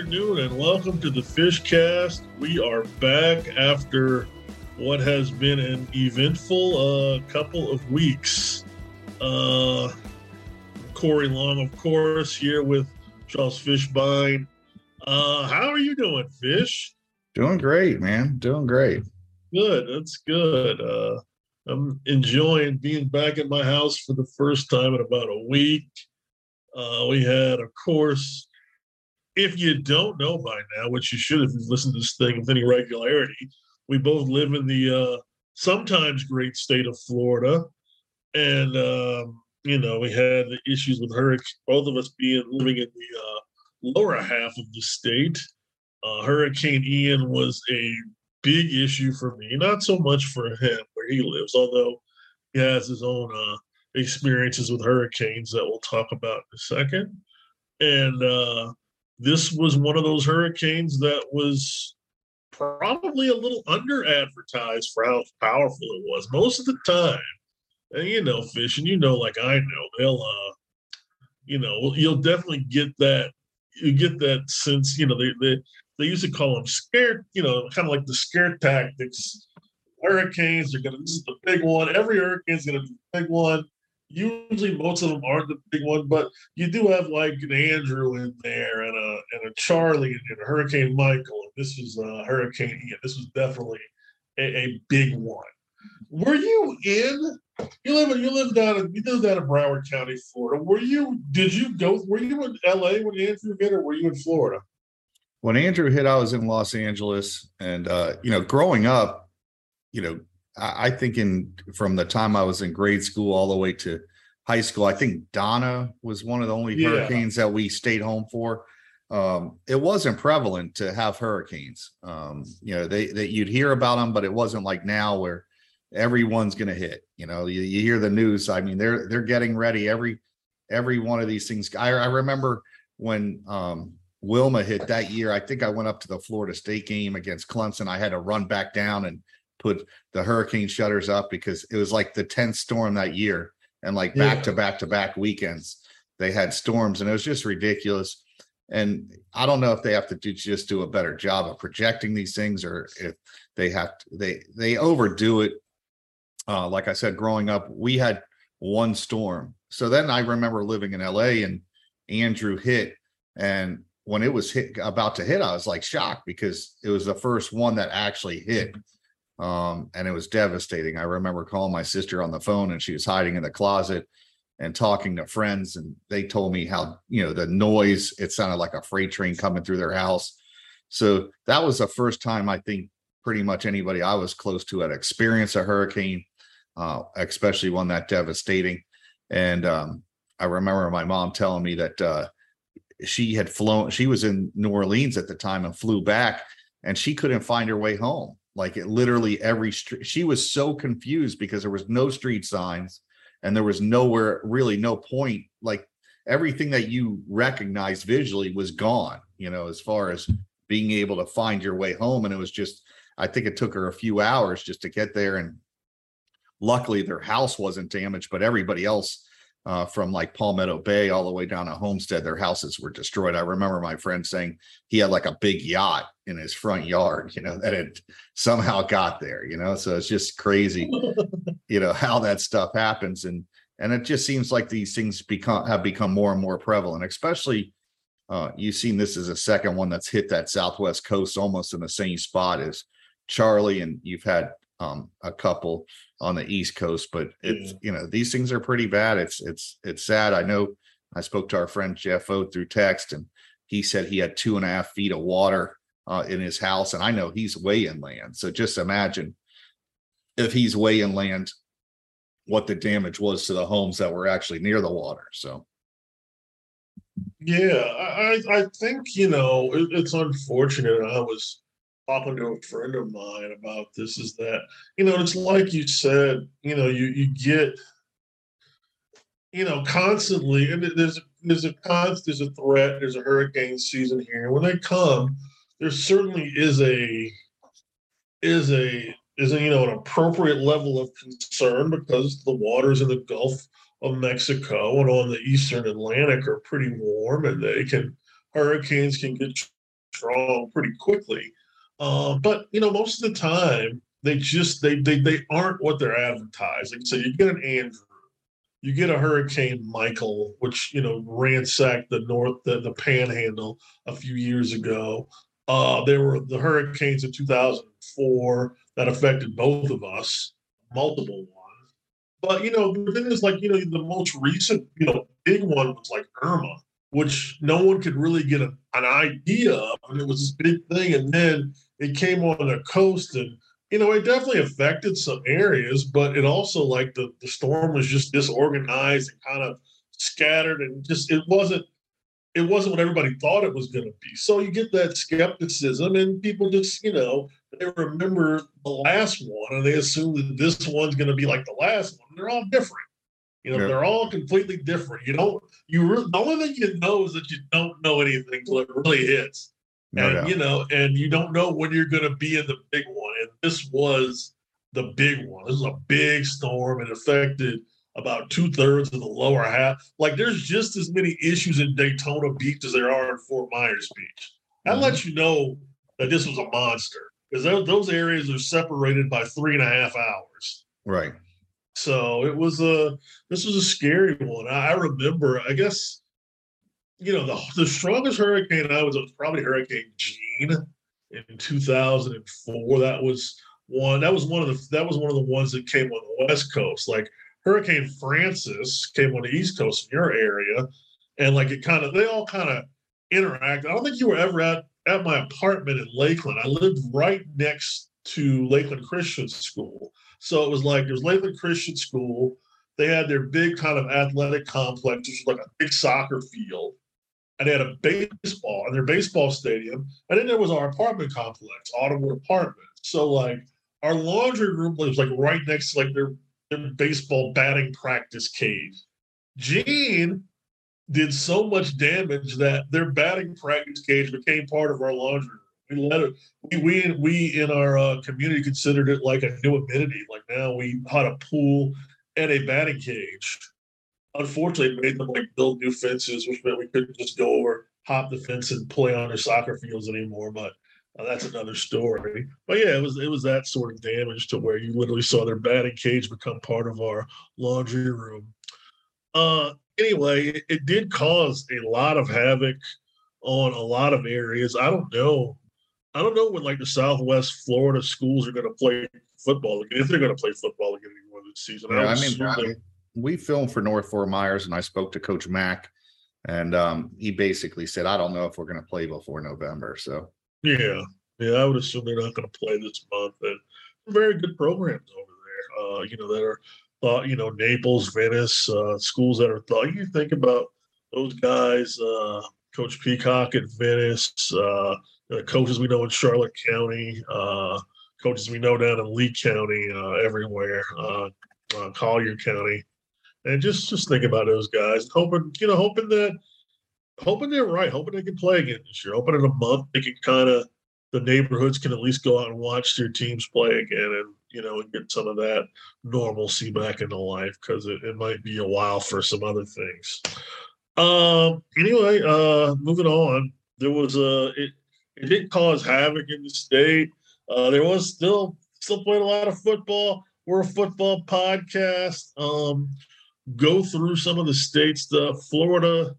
Afternoon and welcome to the Fishcast. We are back after what has been an eventful uh, couple of weeks. Uh, Corey Long, of course, here with Charles Fishbein. Uh, how are you doing, Fish? Doing great, man. Doing great. Good. That's good. Uh, I'm enjoying being back at my house for the first time in about a week. Uh, we had, of course, if you don't know by now, which you should if you've listened to this thing with any regularity, we both live in the uh, sometimes great state of Florida. And, um, you know, we had the issues with hurricane, both of us being living in the uh, lower half of the state. Uh, Hurricane Ian was a big issue for me, not so much for him where he lives, although he has his own uh, experiences with hurricanes that we'll talk about in a second. And uh, this was one of those hurricanes that was probably a little under advertised for how powerful it was. Most of the time, and you know, fishing you know, like I know, they'll, uh, you know, you'll definitely get that. You get that sense, you know, they they they used to call them scare, you know, kind of like the scare tactics. Hurricanes are gonna. This is the big one. Every hurricane's gonna be the big one. Usually, most of them aren't the big one, but you do have like an Andrew in there and a and a Charley and a Hurricane Michael. And this was uh, Hurricane Ian. This was definitely a, a big one. Were you in? You live you live down in you live down in Broward County, Florida. Were you? Did you go? Were you in L.A. when Andrew hit, or were you in Florida? When Andrew hit, I was in Los Angeles, and uh, you know, growing up, you know, I, I think in from the time I was in grade school all the way to high school, I think Donna was one of the only Yeah. hurricanes that we stayed home for. Um, it wasn't prevalent to have hurricanes. Um, you know, they that you'd hear about them, but it wasn't like now where everyone's going to hit. You know, you, you hear the news. I mean, they're they're getting ready every every one of these things. I, I remember when um, Wilma hit that year. I think I went up to the Florida State game against Clemson. I had to run back down and put the hurricane shutters up because it was like the 10th storm that year and like back Yeah. to back to back weekends they had storms and it was just ridiculous. And i don't know if they have to do just do a better job of projecting these things or if they have to, they they overdo it. Uh like i said growing up we had one storm. So then i remember living in la and andrew hit and when it was hit about to hit i was like shocked because it was the first one that actually hit um, and it was devastating. I remember calling my sister on the phone and she was hiding in the closet and talking to friends and they told me how, you know, the noise, it sounded like a freight train coming through their house. So that was the first time I think pretty much anybody I was close to had experienced a hurricane, uh, especially one that devastating. And um, I remember my mom telling me that uh, she had flown, she was in New Orleans at the time and flew back and she couldn't find her way home. Like it literally every street, she was so confused because there was no street signs and there was nowhere, really no point. Like everything that you recognized visually was gone, you know, as far as being able to find your way home. And it was just, I think it took her a few hours just to get there. And luckily their house wasn't damaged, but everybody else uh, from like Palmetto Bay all the way down to Homestead, their houses were destroyed. I remember my friend saying he had like a big yacht in his front yard, you know, that had somehow got there, you know. So it's just crazy, you know, how that stuff happens. And and it just seems like these things become have become more and more prevalent, especially uh you've seen this as a second one that's hit that southwest coast almost in the same spot as Charley, and you've had um a couple on the east coast, but it's Yeah. you know, these things are pretty bad. It's it's it's sad. I know I spoke to our friend Jeff O through text and he said he had two and a half feet of water uh, in his house, and I know he's way inland. So just imagine if he's way inland, what the damage was to the homes that were actually near the water. So Yeah, I, I think you know it, it's unfortunate. I was talking to a friend of mine about this. Is that you know it's like you said. You know you you get you know constantly, and there's there's a const there's a threat. There's a hurricane season here. and When they come, there certainly is a is a is a you know an appropriate level of concern because the waters in the Gulf of Mexico and on the eastern Atlantic are pretty warm and they can hurricanes can get strong pretty quickly. Uh, but you know, most of the time they just they they they aren't what they're advertising. So you get an Andrew, you get a Hurricane Michael, which you know ransacked the north the, the Panhandle a few years ago. Uh, there were the hurricanes in 2004 that affected both of us, multiple ones. But you know, the thing is, like you know, the most recent you know big one was like Irma, which no one could really get a, an idea of, and it was this big thing. And then it came on the coast and you know, it definitely affected some areas, but it also like the, the storm was just disorganized and kind of scattered and just it wasn't it wasn't what everybody thought it was going to be. So you get that skepticism, and people just, you know, they remember the last one and they assume that this one's going to be like the last one. They're all different. You know, yeah. they're all completely different. You don't, you re- the only thing you know is that you don't know anything until it really hits. No and, doubt. you know, and you don't know when you're going to be in the big one. And this was the big one. This was a big storm. It affected about two thirds of the lower half. Like there's just as many issues in Daytona Beach as there are in Fort Myers Beach. That mm-hmm. lets you know that this was a monster because those areas are separated by three and a half hours. Right. So it was a this was a scary one. I remember, I guess you know, the, the strongest hurricane I was, was probably Hurricane Jeanne in 2004. That was one. That was one of the. That was one of the ones that came on the west coast. Like Hurricane Frances came on the east coast in your area, and like it kind of they all kind of interact. I don't think you were ever at at my apartment in Lakeland. I lived right next to Lakeland Christian School, so it was like there's Lakeland Christian School. They had their big kind of athletic complex, which was like a big soccer field and they had a baseball and their baseball stadium. And then there was our apartment complex, Autumnwood Apartments. So like our laundry room was like right next to like their, their baseball batting practice cage. Jeanne did so much damage that their batting practice cage became part of our laundry. We let it. We we we in our uh, community considered it like a new amenity. Like now we had a pool and a batting cage unfortunately made them like build new fences, which meant we couldn't just go over, hop the fence, and play on their soccer fields anymore. But uh, that's another story. But yeah, it was it was that sort of damage to where you literally saw their batting cage become part of our laundry room. Uh, anyway, it, it did cause a lot of havoc on a lot of areas. I don't know. I don't know when like the Southwest Florida schools are going to play football again. If they're going to play football again anymore this season, yeah, I, I mean, we filmed for North Fort Myers, and I spoke to Coach Mack, and um, he basically said, "I don't know if we're going to play before November." So yeah, yeah, I would assume they're not going to play this month. And very good programs over there. Uh, you know that are thought. You know Naples, Venice, uh, schools that are thought. You think about those guys. Uh, Coach Peacock at Venice. Uh, coaches we know in Charlotte County. Uh, coaches we know down in Lee County. Uh, everywhere. Uh, uh, Collier County and just just think about those guys, hoping you know, hoping that hoping they're right, hoping they can play again this year. Hoping in a month they can kind of the neighborhoods can at least go out and watch their teams play again, and you know, and get some of that normalcy back into life because it, it might be a while for some other things. Um. Anyway, uh, moving on. There was a it. It didn't cause havoc in the state. Uh, there was still still playing a lot of football. We're a football podcast. Um, go through some of the states. The Florida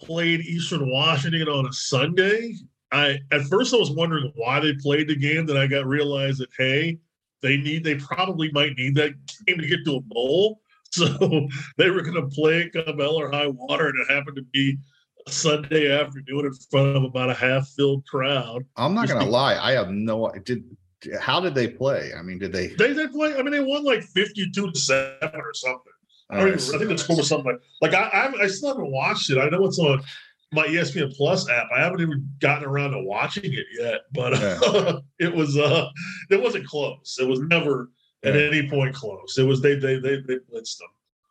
played Eastern Washington on a Sunday. I at first I was wondering why they played the game. Then I got realized that hey, they need they probably might need that game to get to a bowl. So they were going to play come hell or high water, and it happened to be a Sunday afternoon in front of about a half-filled crowd. I'm not going to lie, I have no did. How did they play? I mean, did they? They they play. I mean, they won like 52 to seven or something. I, right, I think the score was something like like I, I, I still haven't watched it. I know it's on my ESPN Plus app. I haven't even gotten around to watching it yet, but yeah. it was uh it wasn't close. It was never at yeah. any point close. It was they they they they blitzed them.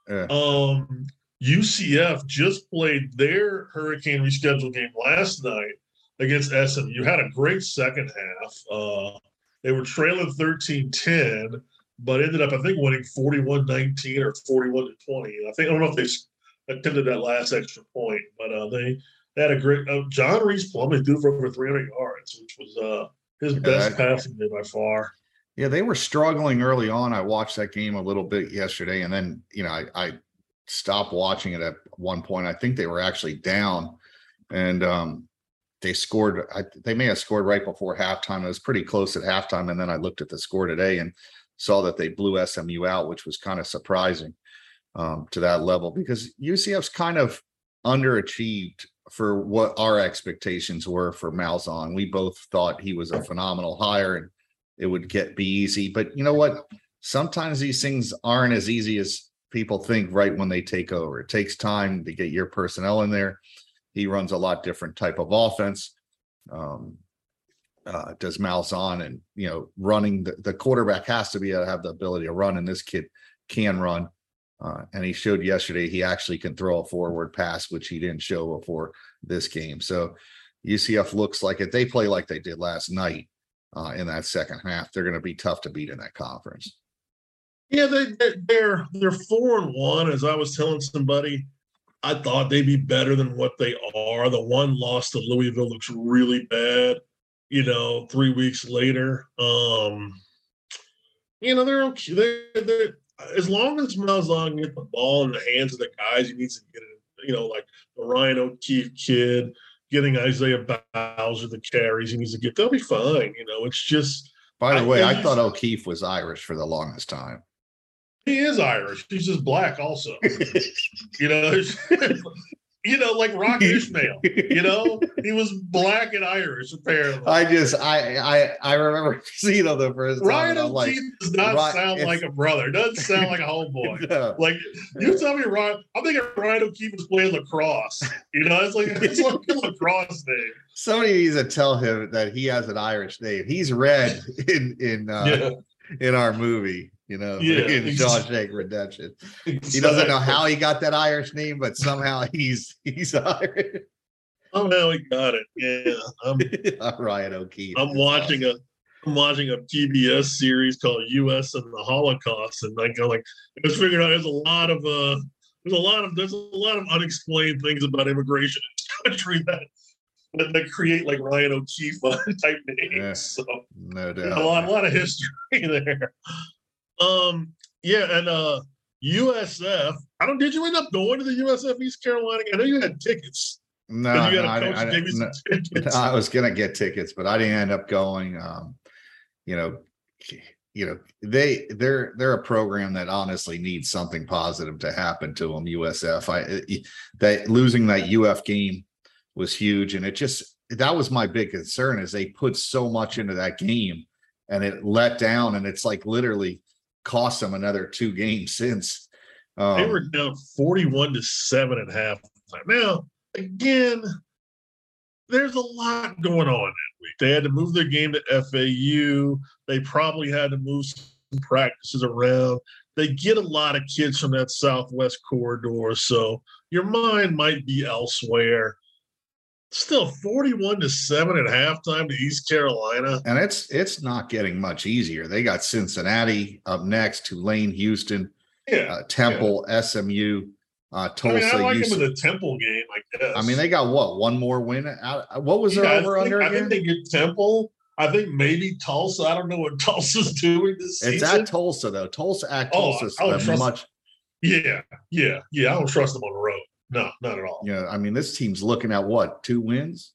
Yeah. Um UCF just played their hurricane rescheduled game last night against SMU. Had a great second half. Uh they were trailing 13-10 but ended up, I think, winning 41 19 or 41 to 20. I think, I don't know if they attended that last extra point, but uh, they They had a great uh, John Rhys Plumlee threw for over 300 yards, which was uh, his Yeah, best that- passing day by far. Yeah, they were struggling early on. I watched that game a little bit yesterday, and then you know I, I stopped watching it at one point. I think they were actually down, and um, they scored. I, they may have scored right before halftime. It was pretty close at halftime, and then I looked at the score today and saw that they blew SMU out, which was kind of surprising um, to that level because UCF's kind of underachieved for what our expectations were for Malzahn. We both thought he was a phenomenal hire and it would get be easy. But you know what? Sometimes these things aren't as easy as people think right when they take over. It takes time to get your personnel in there. He runs a lot different type of offense. Um, uh, does Malzahn and you know running the, the quarterback has to be able to have the ability to run, and this kid can run. Uh, and he showed yesterday he actually can throw a forward pass, which he didn't show before this game. So UCF looks like it. They play like they did last night uh, in that second half. They're going to be tough to beat in that conference. Yeah, they, they they're they're four and one. As I was telling somebody, I thought they'd be better than what they are. The one loss to Louisville looks really bad. You know, three weeks later, um, you know they're okay. They're, they're as long as Malzahn get the ball in the hands of the guys he needs to get it. You know, like the Ryan O'Keefe kid getting Isaiah Bowser the carries he needs to get. They'll be fine. You know, it's just By the way, I I thought O'Keefe was Irish for the longest time. he is Irish. He's just black also. You know, you know, like Rock Ishmael. You know, he was black and Irish apparently. I just I I I remember seeing him the first time. Ryan like, O'Keefe does not Ryan- sound like a brother. Doesn't sound like a homeboy. no. Like you tell me, Ryan. I'm thinking Ryan O'Keefe was playing lacrosse. You know, it's like it's like a lacrosse name. somebody needs to tell him that he has an Irish name. He's red in in uh, yeah, in our movie. You know, Yeah, in Shawshank Redemption. He doesn't know how he got that Irish name, but somehow he's he's Irish. Somehow he got it. Yeah, I'm Ryan O'Keefe. I'm watching a I'm watching a PBS series called U.S. and the Holocaust, and like I'm like I just figured out there's a lot of uh there's a lot of there's a lot of unexplained things about immigration in this country that that, create like Ryan O'Keefe type names. Yeah. So awesome. no a lot a lot of history there. Um yeah, and uh USF. I don't. Did you end up going to the USF East Carolina? I know you had tickets. No, no, I, a coach I- no. I was gonna get tickets, but I didn't end up going. Um, you know, you know, they they're they're a program that honestly needs something positive to happen to them. USF, I that losing that UF game was huge, and it just that was my big concern is they put so much into that game, and it let down, and it's like literally cost them another two games since. Um, They were down 41 to 7 at half. Now, again, there's a lot going on that week. They had to move their game to FAU. They probably had to move some practices around. They get a lot of kids from that Southwest corridor. So your mind might be elsewhere. Still 41 to 7 at halftime to East Carolina. And it's it's not getting much easier. They got Cincinnati up next, Tulane, Houston, Yeah. uh, Temple, SMU, uh, I Tulsa. mean, I like UC them in the Temple game, I guess. I mean, they got what one more win? out- What was their Yeah, I over under I think they get Temple. I think maybe Tulsa. I don't know what Tulsa's doing this It's season. at Tulsa though. Tulsa at Oh, Tulsa's I would a trust- yeah, yeah, yeah. I don't trust them on the road. No, not at all. Yeah, I mean, this team's looking at what two wins?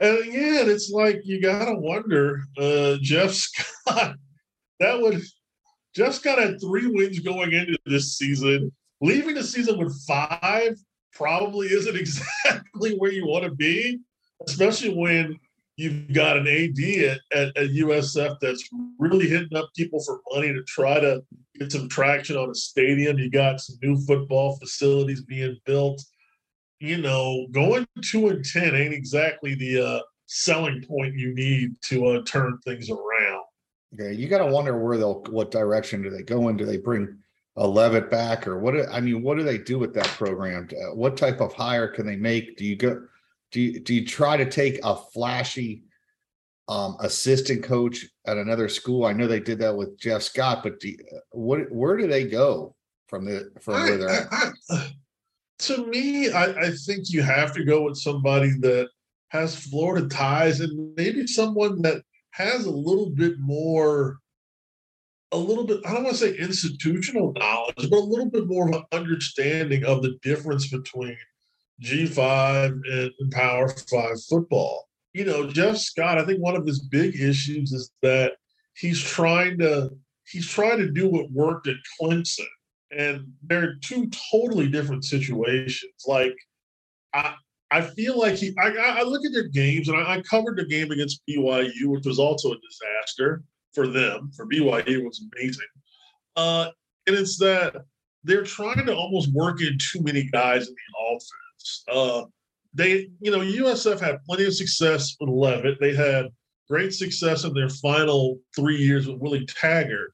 And yeah, and it's like you gotta wonder, uh, Jeff Scott. That would Jeff Scott had three wins going into this season. Leaving the season with five probably isn't exactly where you want to be, especially when you've got an AD at, at, USF that's really hitting up people for money to try to get some traction on a stadium. You got some new football facilities being built. You know, going two and ten ain't exactly the uh, selling point you need to uh, turn things around. Yeah, you got to wonder where they'll what direction do they go in? Do they bring a Leavitt back or what? do- I mean, what do they do with that program? Uh, what type of hire can they make? Do you go? Do you do you try to take a flashy um assistant coach at another school? I know they did that with Jeff Scott, but do you- what where do they go from the from where they're at? I- I- to me, I, I think you have to go with somebody that has Florida ties and maybe someone that has a little bit more, a little bit, I don't want to say institutional knowledge, but a little bit more of an understanding of the difference between G5 and Power Five football. You know, Jeff Scott, I think one of his big issues is that he's trying to he's trying to do what worked at Clemson and they're two totally different situations. Like I I feel like he I, I look at their games and I, I, covered the game against BYU, which was also a disaster for them. For BYU, it was amazing. Uh, and it's that they're trying to almost work in too many guys in the offense. Uh, they, you know, USF had plenty of success with Leavitt. They had great success in their final three years with Willie Taggart.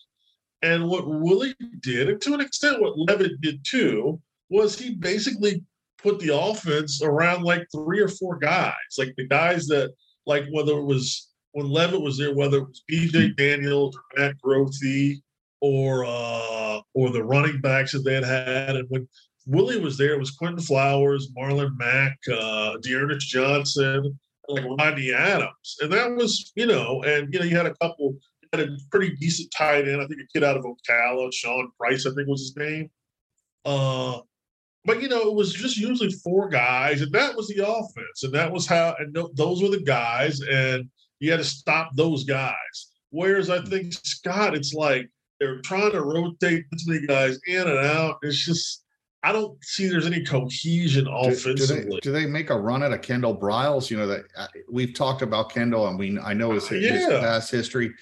And what Willie did, and to an extent what Leavitt did too, was he basically put the offense around like three or four guys, like the guys that, like whether it was when Leavitt was there, whether it was BJ Daniels or Matt Grothe or uh, or the running backs that they had had, and when Willie was there, it was Quinton Flowers, Marlon Mack, uh, D'Ernest Johnson, like Rodney Adams, and that was you know, and you know you had a couple had a pretty decent tight end. I think a kid out of Ocala, Sean Price, I think was his name. Uh, but you know, it was just usually four guys, and that was the offense, and that was how, and those were the guys, and you had to stop those guys. Whereas I think Scott, it's like they're trying to rotate many guys in and out. It's just I don't see there's any cohesion offensively. Do, do, they, do they, make a run at a Kendall Briles? You know that uh, we've talked about Kendall, and we I know his, uh, yeah. his past history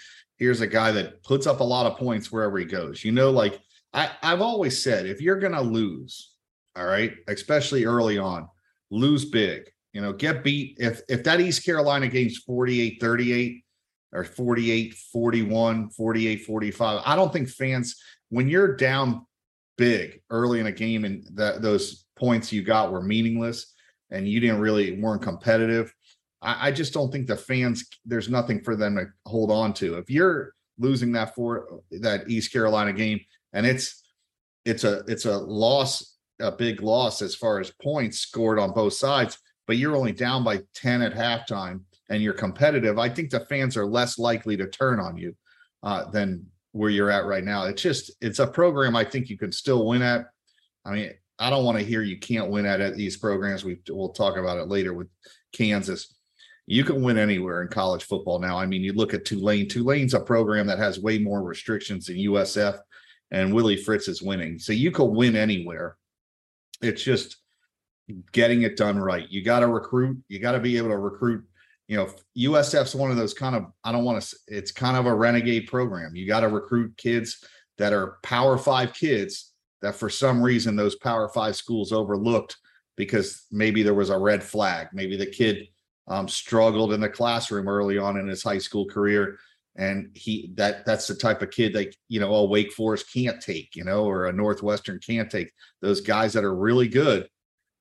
here's a guy that puts up a lot of points wherever he goes. You know, like I, I've always said, if you're going to lose, all right, especially early on, lose big. You know, get beat. If if that East Carolina game's 48 38 or 48 41, 48 45, I don't think fans, when you're down big early in a game and that those points you got were meaningless and you didn't really weren't competitive, I, I just don't think the fans there's nothing for them to hold on to. If you're losing that for that East Carolina game and it's it's a it's a loss, a big loss as far as points scored on both sides, but you're only down by 10 at halftime and you're competitive, I think the fans are less likely to turn on you uh, than where you're at right now. It's just it's a program I think you can still win at. I mean, I don't want to hear you can't win at, at these programs. We we'll talk about it later with Kansas you can win anywhere in college football now. I mean, you look at Tulane. Tulane's a program that has way more restrictions than USF, and Willie Fritz is winning. So you can win anywhere. It's just getting it done right. You got to recruit. You got to be able to recruit. You know, USF's one of those kind of I don't want to. It's kind of a renegade program. You got to recruit kids that are Power Five kids that for some reason those Power Five schools overlooked because maybe there was a red flag. Maybe the kid um, struggled in the classroom early on in his high school career. And he that that's the type of kid that you know, a Wake Forest can't take, you know, or a Northwestern can't take. Those guys that are really good,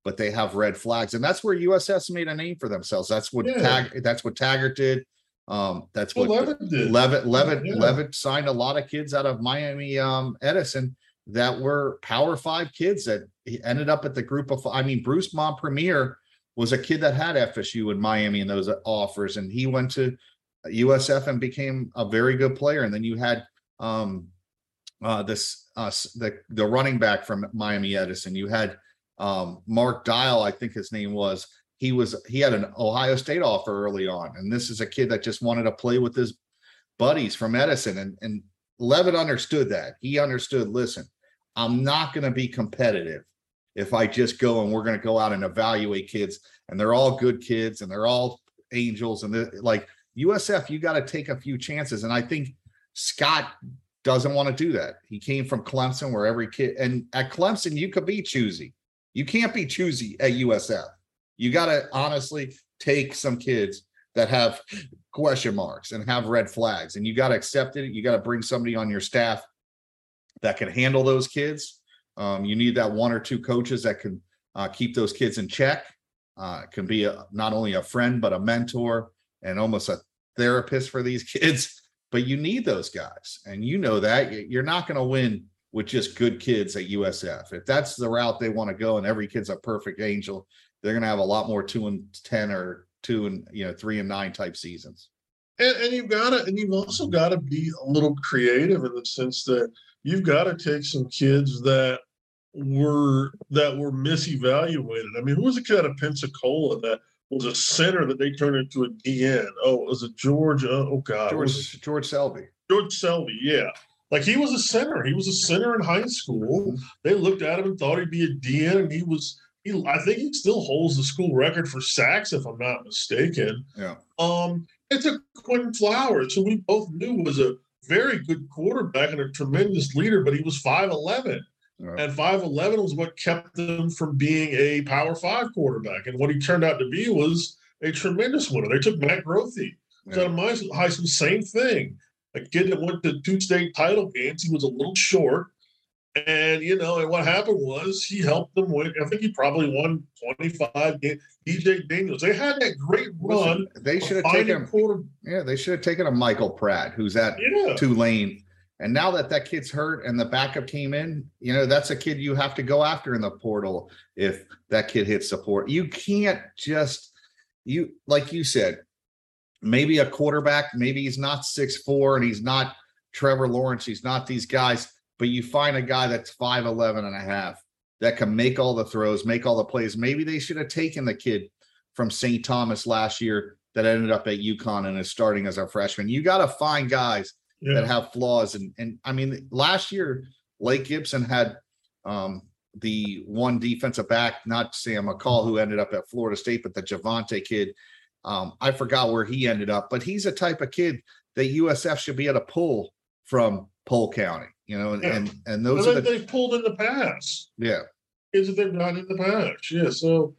but they have red flags, and that's where USS made a name for themselves. That's what yeah. Tag, that's what Taggart did. Um, that's well, what Leavitt did. Levitt Leavitt, yeah. Leavitt signed a lot of kids out of Miami um, Edison that were Power Five kids that ended up at the group of. I mean, Bruce Montpremier was a kid that had FSU in Miami and those offers, and he went to USF and became a very good player. And then you had um, uh, this uh, the the running back from Miami Edison. You had um, Mark Dial, I think his name was. He was he had an Ohio State offer early on, and this is a kid that just wanted to play with his buddies from Edison. And and Leavitt understood that. He understood. Listen, I'm not going to be competitive if I just go and we're going to go out and evaluate kids and they're all good kids and they're all angels and like USF, you got to take a few chances. And I think Scott doesn't want to do that. He came from Clemson where every kid and at Clemson, you could be choosy. You can't be choosy at USF. You got to honestly take some kids that have question marks and have red flags and you got to accept it. You got to bring somebody on your staff that can handle those kids um, you need that one or two coaches that can uh, keep those kids in check. Uh, can be a, not only a friend but a mentor and almost a therapist for these kids. But you need those guys, and you know that you're not going to win with just good kids at USF. If that's the route they want to go and every kid's a perfect angel, they're gonna have a lot more two and ten or two and you know, three and nine type seasons. And, and you've got to, and you've also got to be a little creative in the sense that you've got to take some kids that were that were misevaluated. I mean, who was a kid out of Pensacola that was a center that they turned into a DN? Oh, it was a George. Uh, oh God, George George Selvie. George Selvie. Yeah, like he was a center. He was a center in high school. They looked at him and thought he'd be a DN, and he was. He, I think he still holds the school record for sacks, if I'm not mistaken. Yeah. Um, it took Quinton Flowers, who we both knew was a very good quarterback and a tremendous leader, but he was 5'11. Right. And 5'11 was what kept him from being a power five quarterback. And what he turned out to be was a tremendous winner. They took Matt Grothe. Was Yeah. out of my high school, same thing. A kid that went to two state title games, he was a little short. And you know, and what happened was he helped them win. I think he probably won 25 games. BJ Daniels. They had that great run. Listen, They should have taken, quarter. yeah, they should have taken a Michael Pratt, who's at Yeah. Tulane. And now that that kid's hurt and the backup came in, you know, that's a kid you have to go after in the portal if that kid hits support. You can't just, you, like you said, maybe a quarterback, maybe he's not six four and he's not Trevor Lawrence, he's not these guys, but you find a guy that's 5'11 and a half that can make all the throws, make all the plays. Maybe they should have taken the kid from St. Thomas last year that ended up at UConn and is starting as a freshman. You got to find guys Yeah. that have flaws. And and I mean, last year, Lake Gibson had um the one defensive back, not Sam McCall, who ended up at Florida State, but the Javante kid. Um, I forgot where he ended up, but he's a type of kid that USF should be able to pull from Polk County, you know, and Yeah. and, and those are the they've pulled in the past. yeah, is that they've gotten in the past. Yeah. So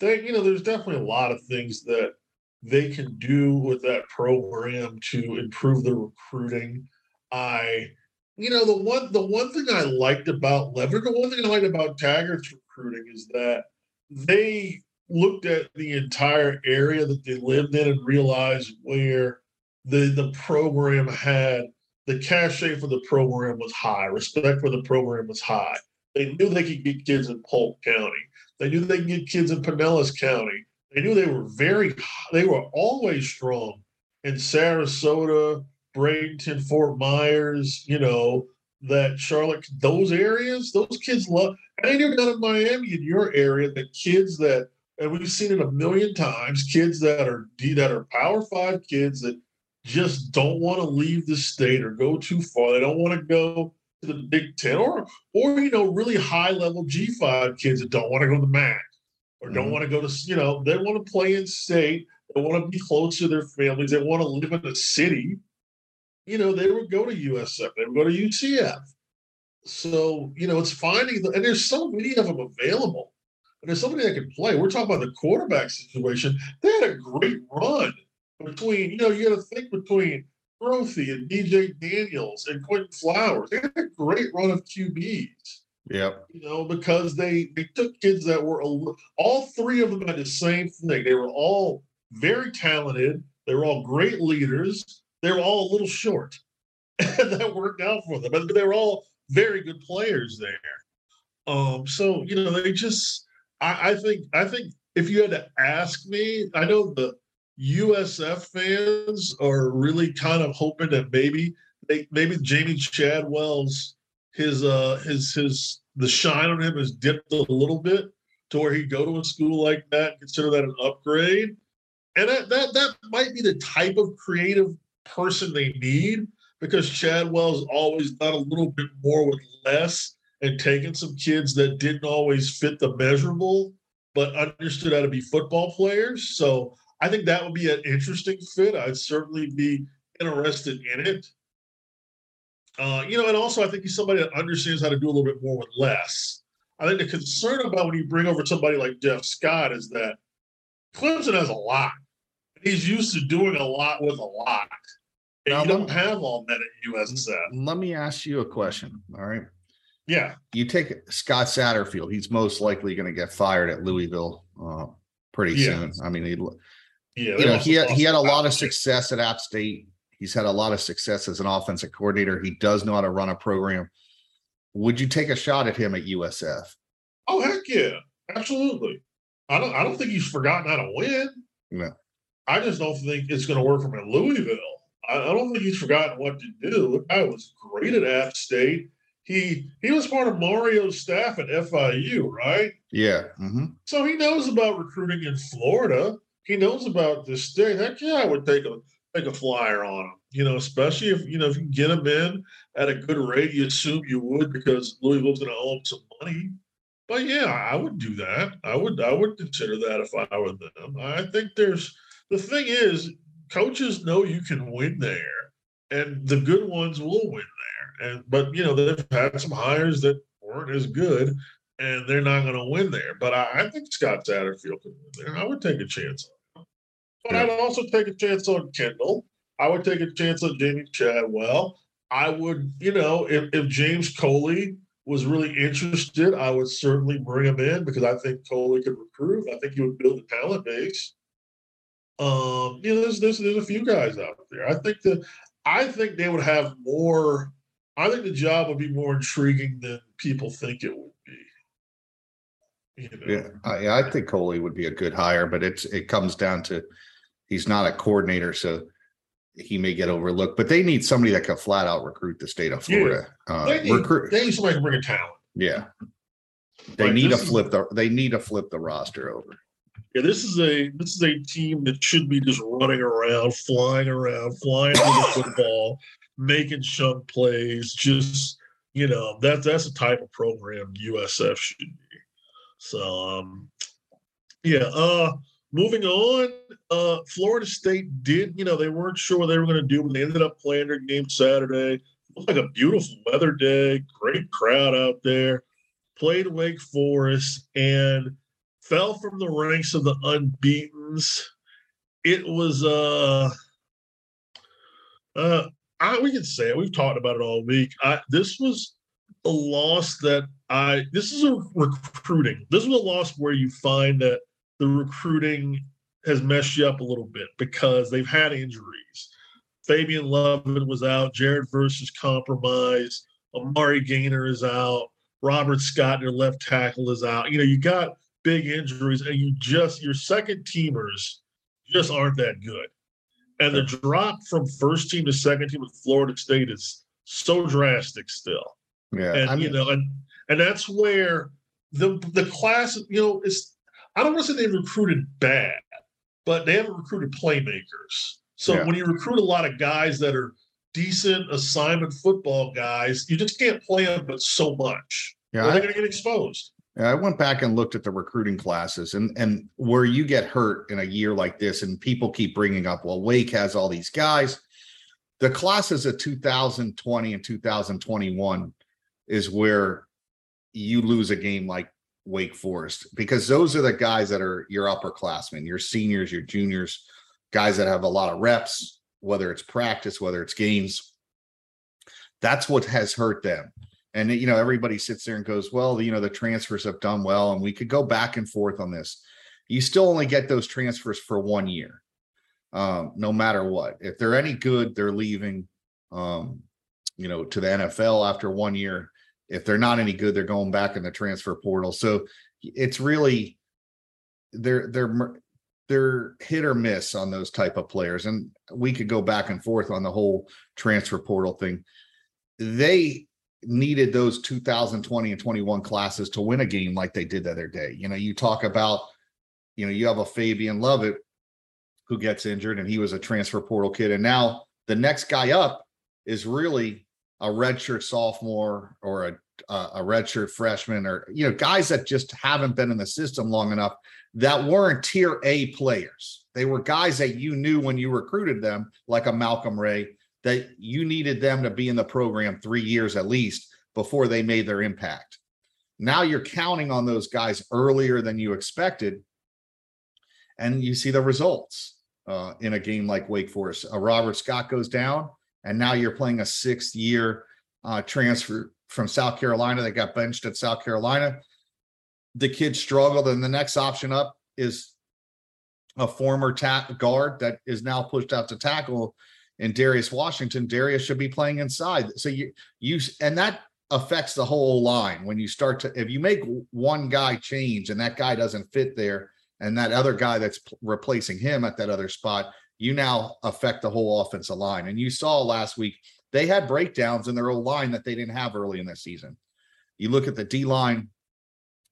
they, you know, there's definitely a lot of things that they can do with that program to improve the recruiting. I, you know, the one the one thing I liked about Lever, the one thing I liked about Taggart's recruiting is that they looked at the entire area that they lived in and realized where the the program had the cachet for the program was high, respect for the program was high. They knew they could get kids in Polk County. They knew they could get kids in Pinellas County. They knew they were very, they were always strong in Sarasota, Bradenton, Fort Myers, you know, that Charlotte, those areas, those kids love, and they knew down in Miami in your area, the kids that, and we've seen it a million times, kids that are D that are power five kids that just don't want to leave the state or go too far. They don't want to go to the Big Ten or or you know really high level G five kids that don't want to go to the MAC or don't Mhm. want to go to you know they want to play in state. They want to be close to their families. They want to live in the city. You know they would go to USF. They would go to UCF. So you know it's finding the, and there's so many of them available. And there's somebody that can play. We're talking about the quarterback situation. They had a great run between, you know, you got to think between Grothe and BJ Daniels and Quinton Flowers. They had a great run of QBs, yep, you know, because they they took kids that were all three of them had the same thing. They were all very talented. They were all great leaders. They were all a little short. And that worked out for them. But they were all very good players there. Um, so you know, they just I, I think I think if you had to ask me, I know the USF fans are really kind of hoping that maybe they maybe Jamey Chadwell's his uh his his the shine on him has dipped a little bit to where he'd go to a school like that, consider that an upgrade. And that that that might be the type of creative person they need because Chadwell's always done a little bit more with less and taken some kids that didn't always fit the measurable, but understood how to be football players. So I think that would be an interesting fit. I'd certainly be interested in it. Uh, you know, and also I think he's somebody that understands how to do a little bit more with less. I think the concern about when you bring over somebody like Jeff Scott is that Clemson has a lot. He's used to doing a lot with a lot. And Now, you don't have all that at USF. let me ask you a question. All right. Yeah. You take Scott Satterfield, he's most likely going to get fired at Louisville uh, pretty Yeah. soon. I mean, he, Yeah. you know, he had, he had a lot of success at App State. He's had a lot of success as an offensive coordinator. He does know how to run a program. would you take a shot at him at USF? Oh heck yeah, absolutely. I don't I don't think he's forgotten how to win. No. I just don't think it's going to work for him in Louisville. I, I don't think he's forgotten what to do. The guy was great at App State. He he was part of Mario's staff at FIU, right? Yeah. hmm So he knows about recruiting in Florida. He knows about this state. Heck yeah, I would take a take a flyer on him. You know, especially if you know if you can get him in at a good rate. You assume you would because Louisville's going to owe him some money. But yeah, I would do that. I would I would consider that if I were them. I think there's the thing is coaches know you can win there, and the good ones will win there. And but you know they've had some hires that weren't as good, and they're not going to win there. But I, I think Scott Satterfield can win there. I would take a chance on him. But Yeah. I'd also take a chance on Kendall. I would take a chance on Jamey Chadwell. I would, you know, if, if James Coley was really interested, I would certainly bring him in because I think Coley could recruit. I think he would build a talent base. Um, you know, there's, there's there's a few guys out there. I think that I think they would have more. I think the job would be more intriguing than people think it would be. You know? Yeah. I, I think Coley would be a good hire, but it's it comes down to he's not a coordinator, so he may get overlooked. But they need somebody that can flat out recruit the state of Yeah. Florida. Uh, They need, recruit, they need somebody to bring a talent. yeah. They Like, need to this is- flip the they need to flip the roster over. Yeah, this is a this is a team that should be just running around, flying around, flying with the football, making some plays. Just you know, that that's the type of program USF should be. So um yeah, uh moving on, uh Florida State did, you know, they weren't sure what they were gonna do, but they ended up playing their game Saturday. Looked like a beautiful weather day, great crowd out there. Played Wake Forest and fell from the ranks of the unbeatens. It was uh uh I, we can say it. We've talked about it all week. I, this was a loss that I. This is a recruiting. This was a loss where you find that the recruiting has messed you up a little bit because they've had injuries. Fabien Lovett was out. Jared Verse's compromise. Amari Gainer is out. Robert Scott, your left tackle, is out. You know, you got big injuries, and you just your second teamers just aren't that good. And the drop from first team to second team with Florida State is so drastic still. Yeah. And I mean, you know, and and that's where the the class, you know, is I don't want to say they recruited bad, but they haven't recruited playmakers. So Yeah. when you recruit a lot of guys that are decent assignment football guys, you just can't play them but so much. yeah, I- they're going to get exposed. I went back and looked at the recruiting classes and and where you get hurt in a year like this and people keep bringing up well Wake has all these guys. The classes of 2020 and 2021 is where you lose a game like Wake Forest because those are the guys that are your upperclassmen your seniors your juniors guys that have a lot of reps whether it's practice whether it's games. That's what has hurt them and you know everybody sits there and goes well you know the transfers have done well and we could go back and forth on this. You still only get those transfers for one year um, no matter what. If they're any good they're leaving um, you know to the nfl after one year. If they're not any good they're going back in the transfer portal. So it's really they're they're they're hit or miss on those type of players. And we could go back and forth on the whole transfer portal thing. They needed those 2020 and 21 classes to win a game like they did the other day. You know, you talk about, you know, you have a Fabien Lovett who gets injured and he was a transfer portal kid. And now the next guy up is really a redshirt sophomore or a a redshirt freshman or you know guys that just haven't been in the system long enough that weren't tier A players. They were guys that you knew when you recruited them, like a Malcolm Ray, that you needed them to be in the program three years at least before they made their impact. Now you're counting on those guys earlier than you expected, and you see the results uh, in a game like Wake Forest. Uh, Robert Scott goes down, and now you're playing a sixth year uh, transfer from South Carolina that got benched at South Carolina. The kid struggled, and the next option up is a former ta- guard that is now pushed out to tackle and Darius Washington, Darius should be playing inside. So you you and that affects the whole line when you start to if you make one guy change and that guy doesn't fit there and that other guy that's replacing him at that other spot you now affect the whole offensive line. And you saw last week they had breakdowns in their old line that they didn't have early in the season. You look at the d line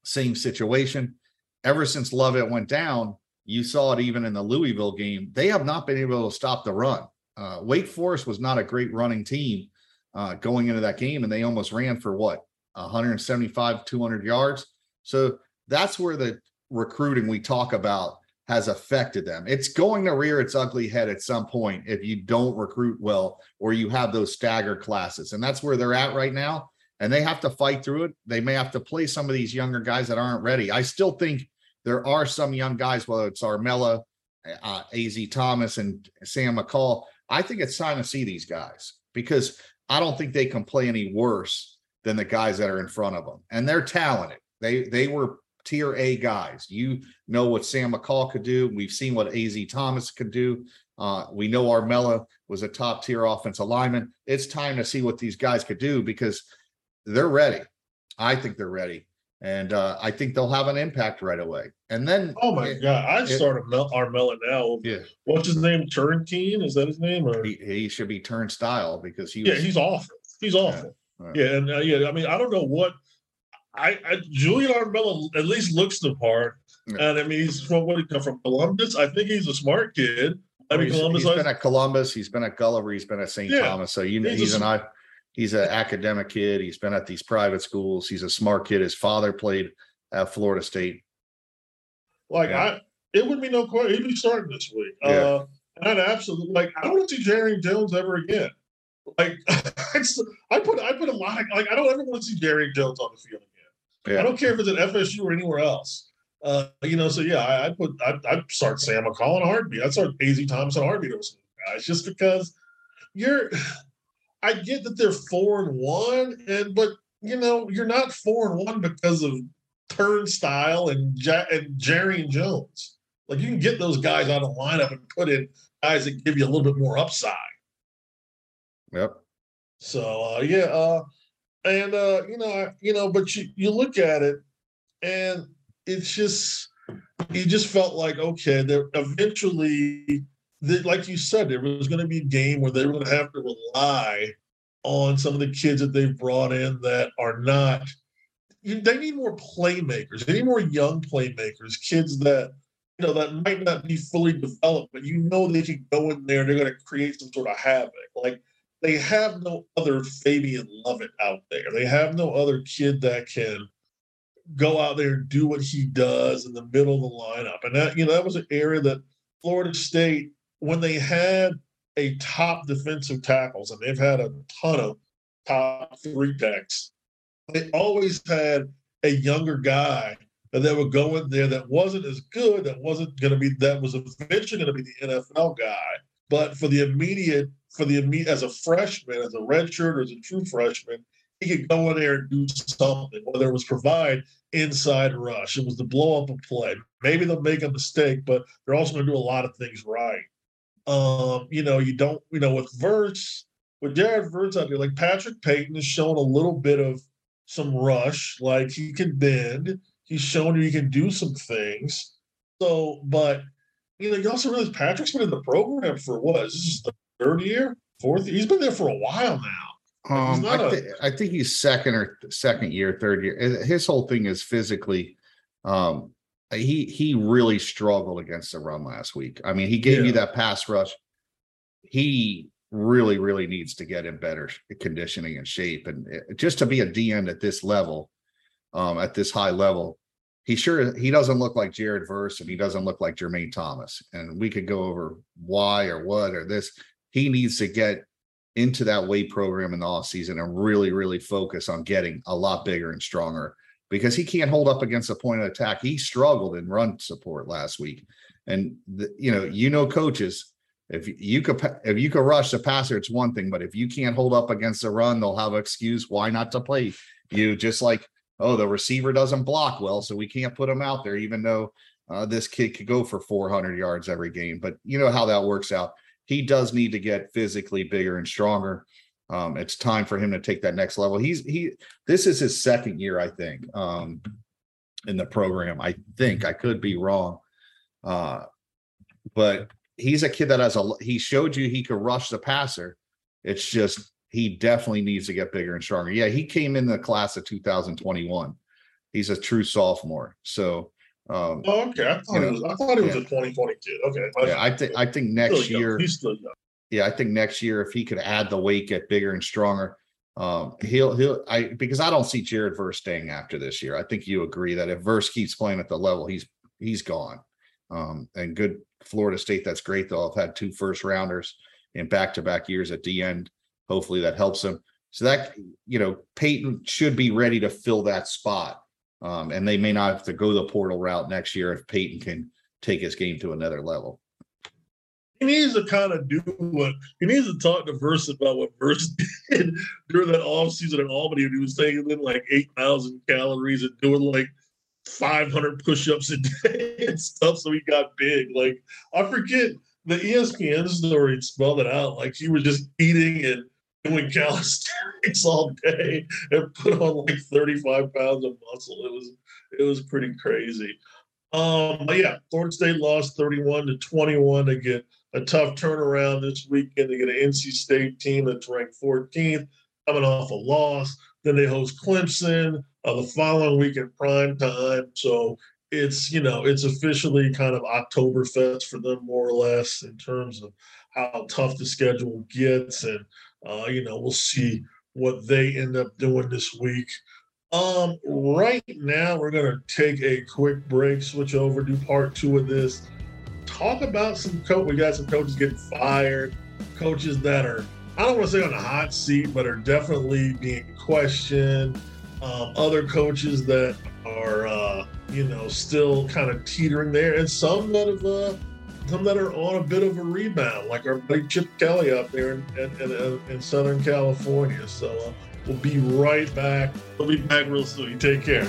same situation. Ever since lovett went down you saw it even in the louisville game they have not been able to stop the run uh, wake forest was not a great running team uh, going into that game, and they almost ran for what 175, 200 yards. So that's where the recruiting we talk about has affected them. It's going to rear its ugly head at some point if you don't recruit well or you have those stagger classes. And that's where they're at right now. And they have to fight through it. They may have to play some of these younger guys that aren't ready. I still think there are some young guys, whether it's Armella, uh, AZ Thomas, and Sam McCall. I think it's time to see these guys because I don't think they can play any worse than the guys that are in front of them. And they're talented. They they were tier A guys. You know what Sam McCall could do. We've seen what AZ Thomas could do. Uh, we know Armella was a top tier offensive lineman. It's time to see what these guys could do because they're ready. I think they're ready. And uh, I think they'll have an impact right away. And then, oh my it, god, I started Mel- Armella now. Yeah, what's his name? Turnetine? Is that his name? Or he, he should be turnstile because he. Was, yeah, he's awful. He's awful. Yeah, yeah and uh, yeah, I mean, I don't know what. I, I Julian Armella at least looks the part, yeah. and I mean, he's from what he come from Columbus. I think he's a smart kid. I mean, he's, Columbus. He's been at Columbus. He's been at Gulliver. He's been at St. Yeah, Thomas. So you know, he's, he's an an he's an academic kid. He's been at these private schools. He's a smart kid. His father played at Florida State. Like yeah. I, it would be no question. He'd be starting this week. Yeah. Uh, and absolutely like I don't want to see Jerry Jones ever again. Like I put I put a lot of, like I don't ever want to see Jerry Jones on the field again. Yeah. I don't care if it's at FSU or anywhere else. Uh, you know, so yeah, I, I put I I start Sam McCall in a heartbeat. I start AZ Thomas in a heartbeat those guys just because you're I get that they're four and one, and but you know, you're not four and one because of Turnstile and ja- and Jerry and Jones. Like you can get those guys out of the lineup and put in guys that give you a little bit more upside. Yep. So uh, yeah, uh, and uh, you know, you know, but you you look at it, and it's just you just felt like okay, there eventually, the, like you said, there was going to be a game where they were going to have to rely on some of the kids that they've brought in that are not they need more playmakers. They need more young playmakers, kids that you know that might not be fully developed, but you know they can go in there they're going to create some sort of havoc. Like they have no other Fabien Lovett out there. They have no other kid that can go out there and do what he does in the middle of the lineup. And that you know that was an area that Florida State when they had a top defensive tackles, and they've had a ton of top three techs they always had a younger guy that would go in there that wasn't as good, that wasn't going to be, that was eventually going to be the NFL guy. But for the immediate, for the immediate, as a freshman, as a redshirt or as a true freshman, he could go in there and do something, whether it was provide inside rush, it was the blow up a play. Maybe they'll make a mistake, but they're also going to do a lot of things right. Um, you know, you don't, you know, with Verse, with Jared Verse out there, like Patrick Payton has shown a little bit of some rush, like he can bend. He's shown you he can do some things. So, but you know, you also realize Patrick's been in the program for what? Is this the third year, fourth? He's been there for a while now. Um, I, th- a, I think he's second or second year, third year. His whole thing is physically. Um, he he really struggled against the run last week. I mean, he gave yeah. you that pass rush. He really, really needs to get in better conditioning and shape. And eh, just to be a DN at this level, um, at this high level, he sure he doesn't look like Jared Verse and he doesn't look like Jermaine Thomas. And we could go over why or what or this. He needs to get into that weight program in the off season and really, really focus on getting a lot bigger and stronger because he can't hold up against a point of attack. He struggled in run support last week. And the, you know, you know, coaches, if you could if you could rush the passer, it's one thing, but if you can't hold up against the run, they'll have an excuse why not to play you. Just like oh, the receiver doesn't block well, so we can't put him out there, even though uh, this kid could go for 400 yards every game. But you know how that works out. He does need to get physically bigger and stronger. Um, it's time for him to take that next level. He's he. This is his second year, I think, um, in the program. I think I could be wrong, uh, but he's a kid that has a. He showed you he could rush the passer. It's just he definitely needs to get bigger and stronger. Yeah, he came in the class of 2021. He's a true sophomore. So um, oh, okay. I thought, you know, was, I thought he was yeah. a 2020 kid. Okay. Yeah, I think I think next year he's still young. Yeah, I think next year if he could add the weight, get bigger and stronger, um, he'll he'll I because I don't see Jared Verse staying after this year. I think you agree that if Verse keeps playing at the level, he's he's gone. Um, and good Florida State, that's great. They'll have had two first rounders in back to back years at the end. Hopefully that helps him. So that you know, Payton should be ready to fill that spot. Um, and they may not have to go the portal route next year if Payton can take his game to another level. He needs to kind of do what he needs to talk to Verse about what Verse did during that off season in Albany. He was taking in like 8,000 calories and doing like 500 push ups a day and stuff. So he got big. Like, I forget the ESPN story spelled it out. Like, he was just eating and doing calisthenics all day and put on like 35 pounds of muscle. It was it was pretty crazy. Um, but yeah, Florida State lost 31 to 21 to get a tough turnaround this weekend. They get an NC State team that's ranked 14th, coming off a loss. Then they host Clemson uh, the following week in prime time. So it's you know it's officially kind of Oktoberfest for them more or less in terms of how tough the schedule gets and uh, you know, we'll see what they end up doing this week. Um, right now, we're going to take a quick break, switch over, do part two of this. Talk about some coach. We got some coaches getting fired, coaches that are, I don't want to say on the hot seat, but are definitely being questioned. Um, other coaches that are, uh, you know, still kind of teetering there, and some that have uh, some that are on a bit of a rebound, like our buddy Chip Kelly up there in, in, in, in Southern California. So uh, we'll be right back. We'll be back real soon. take care.